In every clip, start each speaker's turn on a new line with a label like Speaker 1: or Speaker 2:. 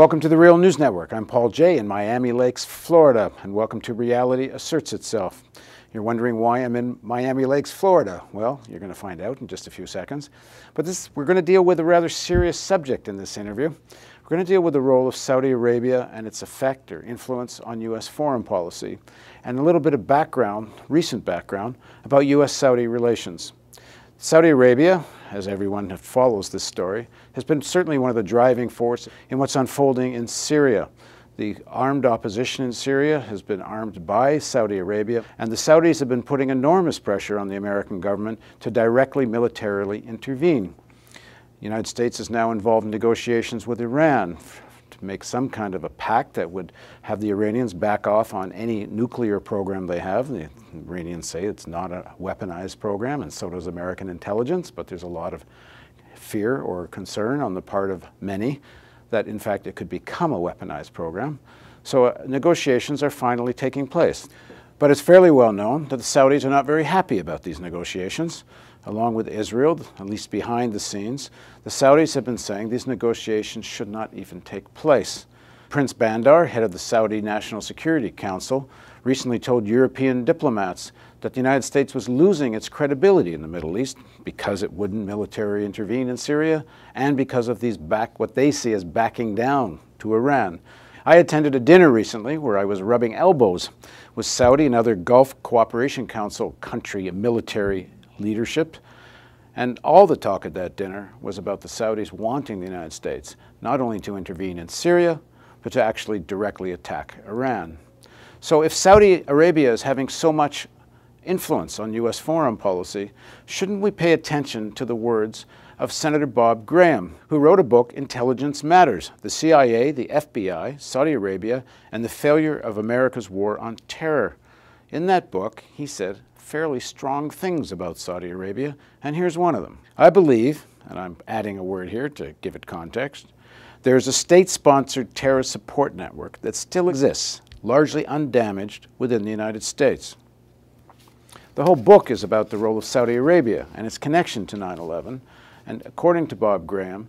Speaker 1: Welcome to the Real News Network. I'm Paul Jay in Miami Lakes, Florida, and welcome to Reality Asserts Itself. You're wondering why I'm in Miami Lakes, Florida. Well, you're going to find out in just a few seconds. But this, we're going to deal with a rather serious subject in this interview. We're going to deal with the role of Saudi Arabia and its effect or influence on U.S. foreign policy, and a little bit of background, recent background, about U.S. Saudi relations. Saudi Arabia, as everyone follows this story, has been certainly one of the driving forces in what's unfolding in Syria. The armed opposition in Syria has been armed by Saudi Arabia, and the Saudis have been putting enormous pressure on the American government to directly militarily intervene. The United States is now involved in negotiations with Iran make some kind of a pact that would have the Iranians back off on any nuclear program they have. The Iranians say it's not a weaponized program, and so does American intelligence, but there's a lot of fear or concern on the part of many that in fact it could become a weaponized program. So uh, negotiations are finally taking place. But it's fairly well known that the Saudis are not very happy about these negotiations. Along with Israel, at least behind the scenes, the Saudis have been saying these negotiations should not even take place. Prince Bandar, head of the Saudi National Security Council, recently told European diplomats that the United States was losing its credibility in the Middle East because it wouldn't militarily intervene in Syria and because of these back what they see as backing down to Iran. I attended a dinner recently where I was rubbing elbows with Saudi and other Gulf Cooperation Council country military leadership. And all the talk at that dinner was about the Saudis wanting the United States not only to intervene in Syria, but to actually directly attack Iran. So if Saudi Arabia is having so much influence on U.S. foreign policy, shouldn't we pay attention to the words of Senator Bob Graham, who wrote a book, Intelligence Matters The CIA, the FBI, Saudi Arabia, and the Failure of America's War on Terror? In that book, he said fairly strong things about Saudi Arabia, and here's one of them. I believe, and I'm adding a word here to give it context, there's a state sponsored terrorist support network that still exists, largely undamaged, within the United States. The whole book is about the role of Saudi Arabia and its connection to 9 11. And according to Bob Graham,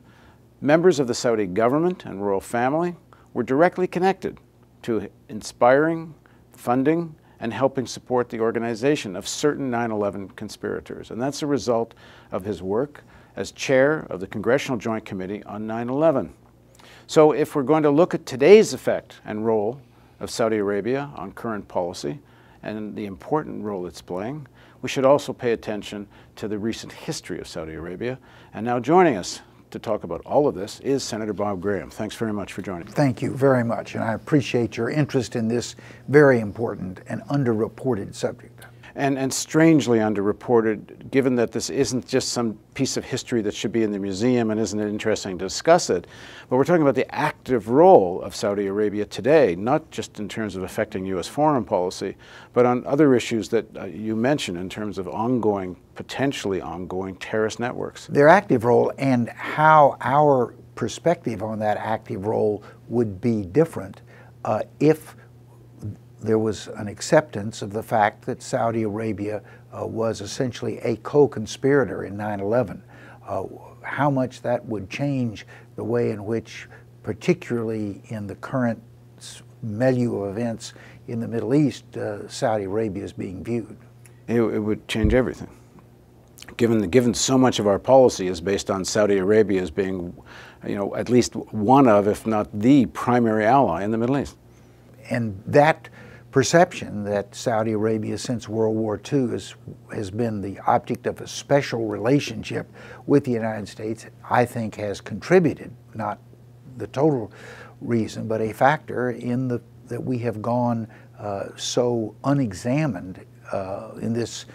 Speaker 1: members of the Saudi government and royal family were directly connected to inspiring, funding, and helping support the organization of certain 9 11 conspirators. And that's a result of his work as chair of the Congressional Joint Committee on 9 11. So, if we're going to look at today's effect and role of Saudi Arabia on current policy, and the important role it's playing. We should also pay attention to the recent history of Saudi Arabia. And now joining us to talk about all of this is Senator Bob Graham. Thanks very much for joining.
Speaker 2: Thank you very much, and I appreciate your interest in this very important and underreported subject
Speaker 1: and, and strangely underreported, given that this isn't just some piece of history that should be in the museum and isn't it interesting to discuss it, but we're talking about the active role of Saudi Arabia today, not just in terms of affecting U.S. foreign policy, but on other issues that uh, you mentioned in terms of ongoing, potentially ongoing terrorist networks.
Speaker 2: Their active role and how our perspective on that active role would be different uh, if there was an acceptance of the fact that Saudi Arabia uh, was essentially a co-conspirator in 9-11. Uh, how much that would change the way in which, particularly in the current milieu of events in the Middle East, uh, Saudi Arabia is being viewed.
Speaker 1: It, it would change everything. Given, the, given so much of our policy is based on Saudi Arabia as being, you know, at least one of, if not the primary ally in the Middle East.
Speaker 2: And that perception that Saudi Arabia since World War II has, has been the object of a special relationship with the United States, I think has contributed, not the total reason, but a factor in the that we have gone uh, so unexamined uh, in this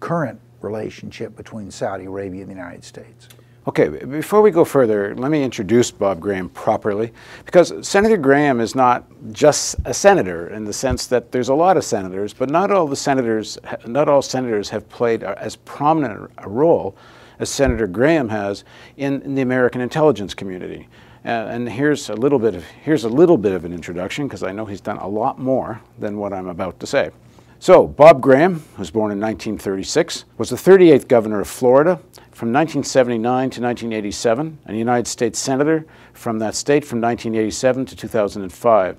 Speaker 2: current relationship between Saudi Arabia and the United States.
Speaker 1: Okay, before we go further, let me introduce Bob Graham properly, because Senator Graham is not just a senator in the sense that there's a lot of senators, but not all the senators, not all senators have played as prominent a role as Senator Graham has in, in the American intelligence community. Uh, and here's a little bit of here's a little bit of an introduction, because I know he's done a lot more than what I'm about to say. So, Bob Graham, was born in 1936, was the 38th governor of Florida from 1979 to 1987, and United States Senator from that state from 1987 to 2005.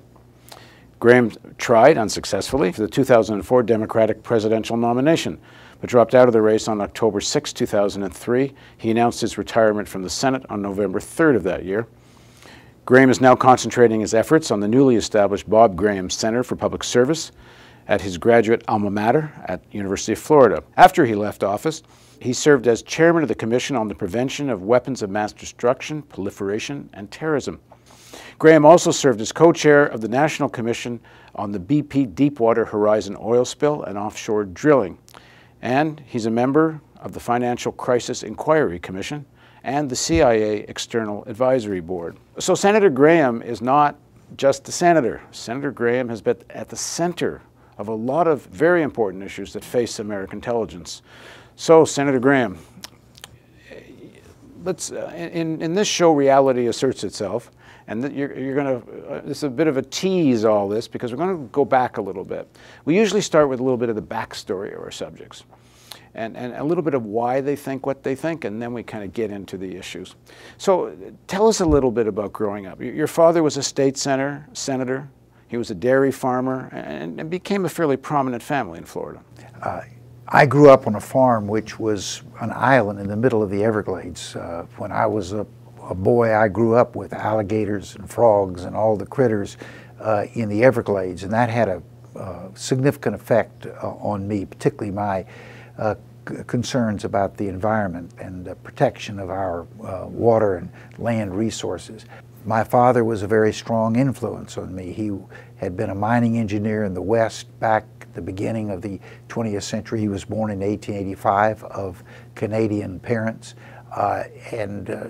Speaker 1: Graham tried unsuccessfully for the 2004 Democratic presidential nomination, but dropped out of the race on October 6, 2003. He announced his retirement from the Senate on November 3rd of that year. Graham is now concentrating his efforts on the newly established Bob Graham Center for Public Service, at his graduate alma mater at University of Florida. After he left office, he served as chairman of the Commission on the Prevention of Weapons of Mass Destruction, Proliferation, and Terrorism. Graham also served as co-chair of the National Commission on the BP Deepwater Horizon oil spill and offshore drilling. And he's a member of the Financial Crisis Inquiry Commission and the CIA External Advisory Board. So Senator Graham is not just a senator. Senator Graham has been at the center of a lot of very important issues that face American intelligence. So, Senator Graham, let's, uh, in, in this show, reality asserts itself. And you're, you're going to, uh, this is a bit of a tease, all this, because we're going to go back a little bit. We usually start with a little bit of the backstory of our subjects and, and a little bit of why they think what they think, and then we kind of get into the issues. So tell us a little bit about growing up. Your father was a state senator, senator, he was a dairy farmer and, and became a fairly prominent family in Florida. Uh,
Speaker 2: I grew up on a farm which was an island in the middle of the Everglades. Uh, when I was a, a, boy, I grew up with alligators and frogs and all the critters uh, in the Everglades, and that had a uh, significant effect uh, on me, particularly my uh, concerns about the environment and the protection of our water and land resources. My father was a very strong influence on me. He had been a mining engineer in the West back the beginning of the 20th century. He was born in 1885 of Canadian parents uh, and uh,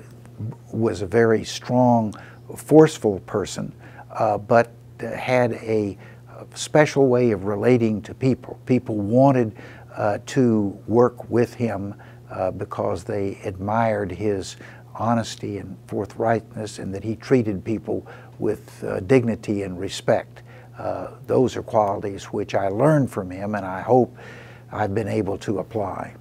Speaker 2: was a very strong, forceful person, uh, but had a special way of relating to people. People wanted uh, to work with him uh, because they admired his honesty and forthrightness and that he treated people with uh, dignity and respect. Uh, those are qualities which I learned from him and I hope I've been able to apply.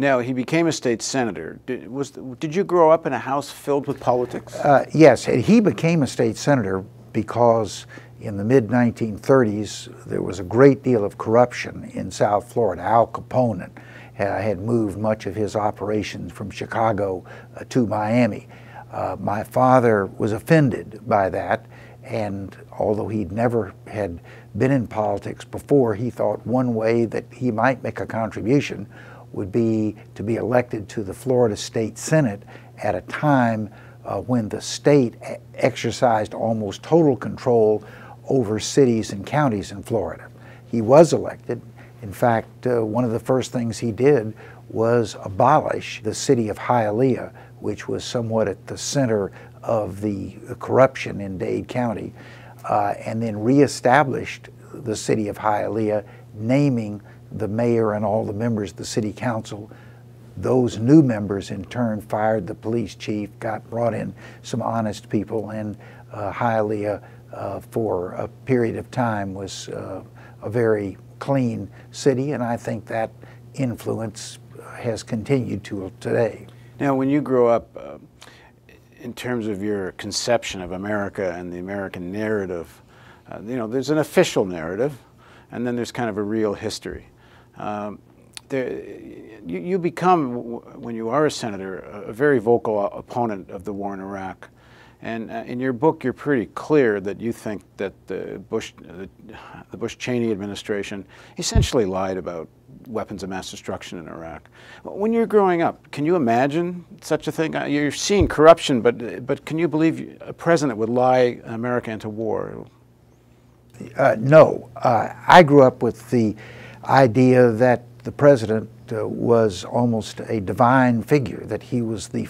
Speaker 1: Now, he became a state senator. Did, was, did you grow up in a house filled with politics? Uh,
Speaker 2: yes, he became a state senator because in the mid 1930s there was a great deal of corruption in South Florida. Al Capone had moved much of his operations from Chicago uh, to Miami. Uh, my father was offended by that, and although he'd never had been in politics before, he thought one way that he might make a contribution would be to be elected to the Florida State Senate at a time uh, when the state exercised almost total control over cities and counties in Florida. He was elected, in fact, uh, one of the first things he did was abolish the city of Hialeah, which was somewhat at the center of the corruption in Dade County, uh, and then reestablished the city of Hialeah, naming the mayor and all the members of the city council. Those new members, in turn, fired the police chief, got brought in some honest people, and uh, Hialeah, uh, for a period of time, was uh, a very clean city, and I think that influence has continued to today.
Speaker 1: Now, when you grow up, uh, in terms of your conception of America and the American narrative, uh, you know, there's an official narrative, and then there's kind of a real history. Um, there, you, you, become, when you are a senator, a, a very vocal opponent of the war in Iraq. And uh, in your book, you're pretty clear that you think that the Bush, the, the Bush-Cheney administration essentially lied about weapons of mass destruction in Iraq. When you're growing up, can you imagine such a thing? Uh, you're seeing corruption, but but can you believe a president would lie America into war?
Speaker 2: Uh, no, uh, I grew up with the idea that the president uh, was almost a divine figure, that he was the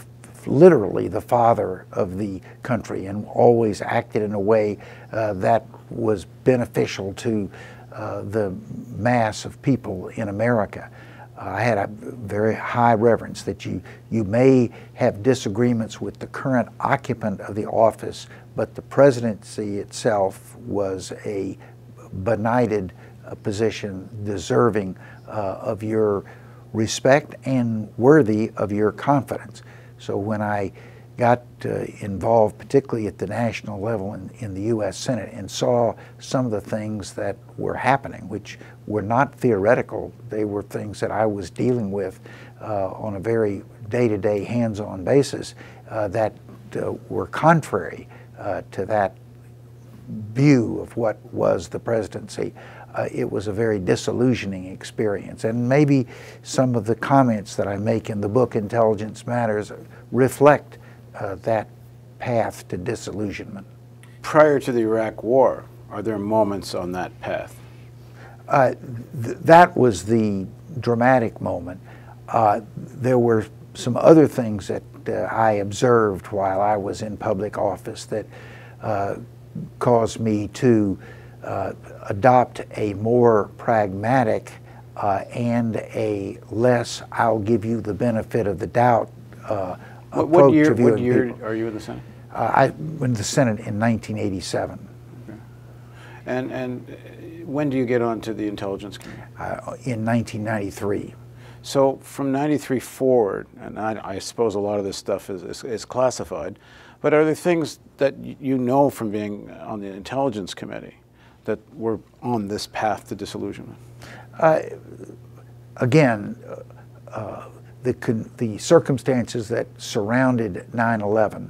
Speaker 2: literally the father of the country and always acted in a way uh, that was beneficial to uh, the mass of people in America. Uh, I had a very high reverence that you, you may have disagreements with the current occupant of the office, but the presidency itself was a benighted a position deserving uh, of your respect and worthy of your confidence. So when I got uh, involved, particularly at the national level in, in the U.S. Senate, and saw some of the things that were happening, which were not theoretical. They were things that I was dealing with uh, on a very day-to-day, hands-on basis uh, that uh, were contrary uh, to that view of what was the presidency. Uh, it was a very disillusioning experience. And maybe some of the comments that I make in the book, Intelligence Matters, reflect uh, that path to disillusionment.
Speaker 1: Prior to the Iraq War, are there moments on that path?
Speaker 2: Uh, th that was the dramatic moment. Uh, there were some other things that uh, I observed while I was in public office that uh, caused me to uh, adopt a more pragmatic and a less, I'll give you the benefit of the doubt
Speaker 1: what, what year, what year are you in the Senate?
Speaker 2: Uh, I went to the Senate in 1987. Okay.
Speaker 1: And, and when do you get onto the Intelligence Committee?
Speaker 2: Uh, in 1993.
Speaker 1: So from 93 forward, and I, I suppose a lot of this stuff is, is, is, classified, but are there things that you know from being on the Intelligence Committee that were on this path to disillusionment? Uh,
Speaker 2: again, uh, the, the circumstances that surrounded 9-11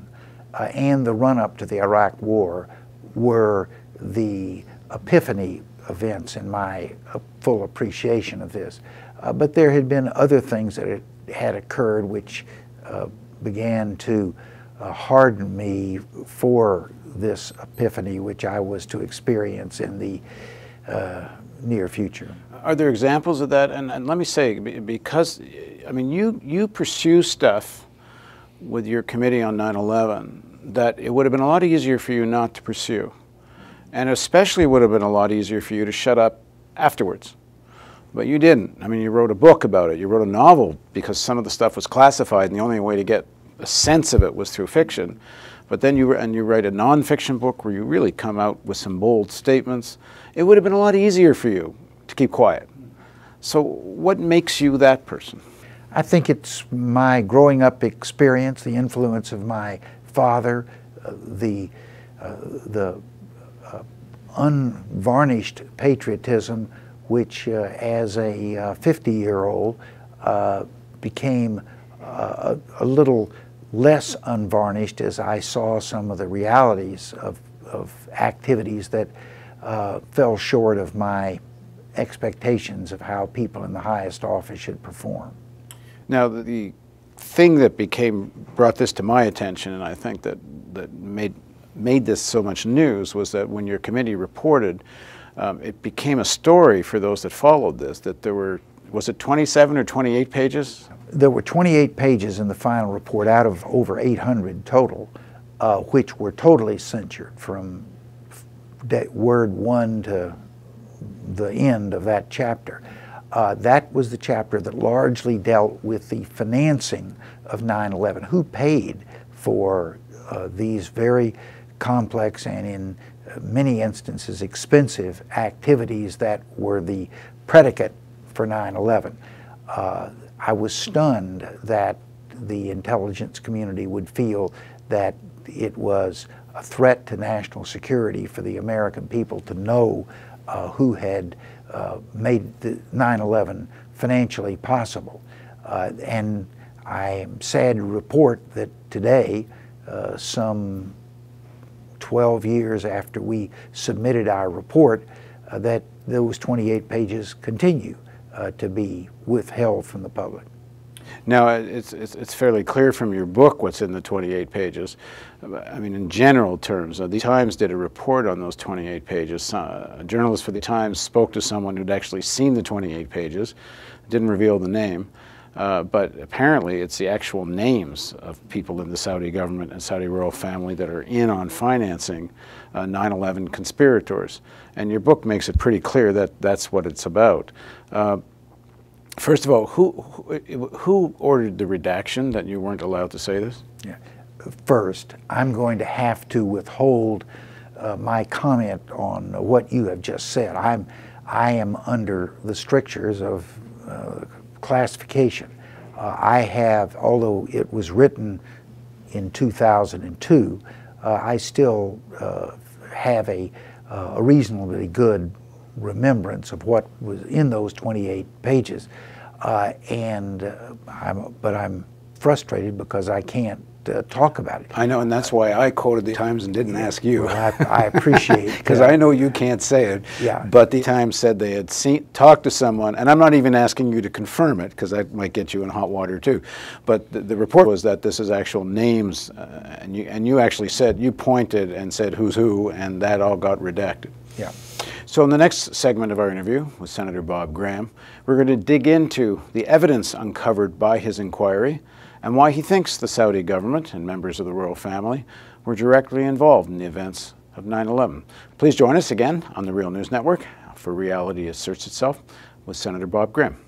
Speaker 2: uh, and the run-up to the Iraq War were the epiphany events in my uh, full appreciation of this. Uh, but there had been other things that had occurred which uh, began to harden me for this epiphany which I was to experience in the uh, near future.
Speaker 1: Are there examples of that? And, and let me say, because I mean, you, you pursue stuff with your committee on 9-11 that it would have been a lot easier for you not to pursue. And especially would have been a lot easier for you to shut up afterwards. But you didn't. I mean, you wrote a book about it. You wrote a novel because some of the stuff was classified, and the only way to get a sense of it was through fiction. But then you and you write a nonfiction book where you really come out with some bold statements. It would have been a lot easier for you to keep quiet. So, what makes you that person?
Speaker 2: I think it's my growing up experience, the influence of my father, uh, the, uh, the uh, unvarnished patriotism, which uh, as a 50 year old uh, became uh, a, a, little less unvarnished as I saw some of the realities of, of activities that fell short of my expectations of how people in the highest office should perform.
Speaker 1: Now, the thing that became brought this to my attention, and I think that that made made this so much news, was that when your committee reported, um, it became a story for those that followed this. That there were was it 27 or 28 pages?
Speaker 2: There were 28 pages in the final report out of over 800 total, uh, which were totally censored from word one to the end of that chapter. Uh, that was the chapter that largely dealt with the financing of 9 11. Who paid for uh, these very complex and, in many instances, expensive activities that were the predicate for 9 11? I was stunned that the intelligence community would feel that it was a threat to national security for the American people to know uh, who had uh, made 9-11 financially possible. Uh, and I am sad to report that today, uh, some 12 years after we submitted our report, uh, that those 28 pages continue uh, to be withheld from the public.
Speaker 1: Now, it's, it's, it's, fairly clear from your book what's in the 28 pages. I mean, in general terms, uh, the Times did a report on those 28 pages. Uh, a journalist for the Times spoke to someone who'd actually seen the 28 pages, didn't reveal the name. Uh, but apparently, it's the actual names of people in the Saudi government and Saudi royal family that are in on financing 9/11 uh, conspirators. And your book makes it pretty clear that that's what it's about. Uh, First of all, who, who ordered the redaction that you weren't allowed to say this?
Speaker 2: Yeah. First, I'm going to have to withhold uh, my comment on what you have just said. I'm, I am under the strictures of uh, classification. Uh, I have, although it was written in 2002, uh, I still uh, have a, uh, a reasonably good remembrance of what was in those 28 pages. Uh, and I'm, but I'm frustrated because I can't uh, talk about it.
Speaker 1: I know, and that's why I quoted the Times and didn't ask you.
Speaker 2: Well, I, I appreciate
Speaker 1: because I know you can't say it.
Speaker 2: Yeah.
Speaker 1: But the Times said they had seen, talked to someone, and I'm not even asking you to confirm it because that might get you in hot water too. But the, the report was that this is actual names, uh, and you and you actually said you pointed and said who's who, and that all got redacted.
Speaker 2: Yeah.
Speaker 1: So, in the next segment of our interview with Senator Bob Graham, we're going to dig into the evidence uncovered by his inquiry and why he thinks the Saudi government and members of the royal family were directly involved in the events of 9 11. Please join us again on the Real News Network for Reality Asserts Itself with Senator Bob Graham.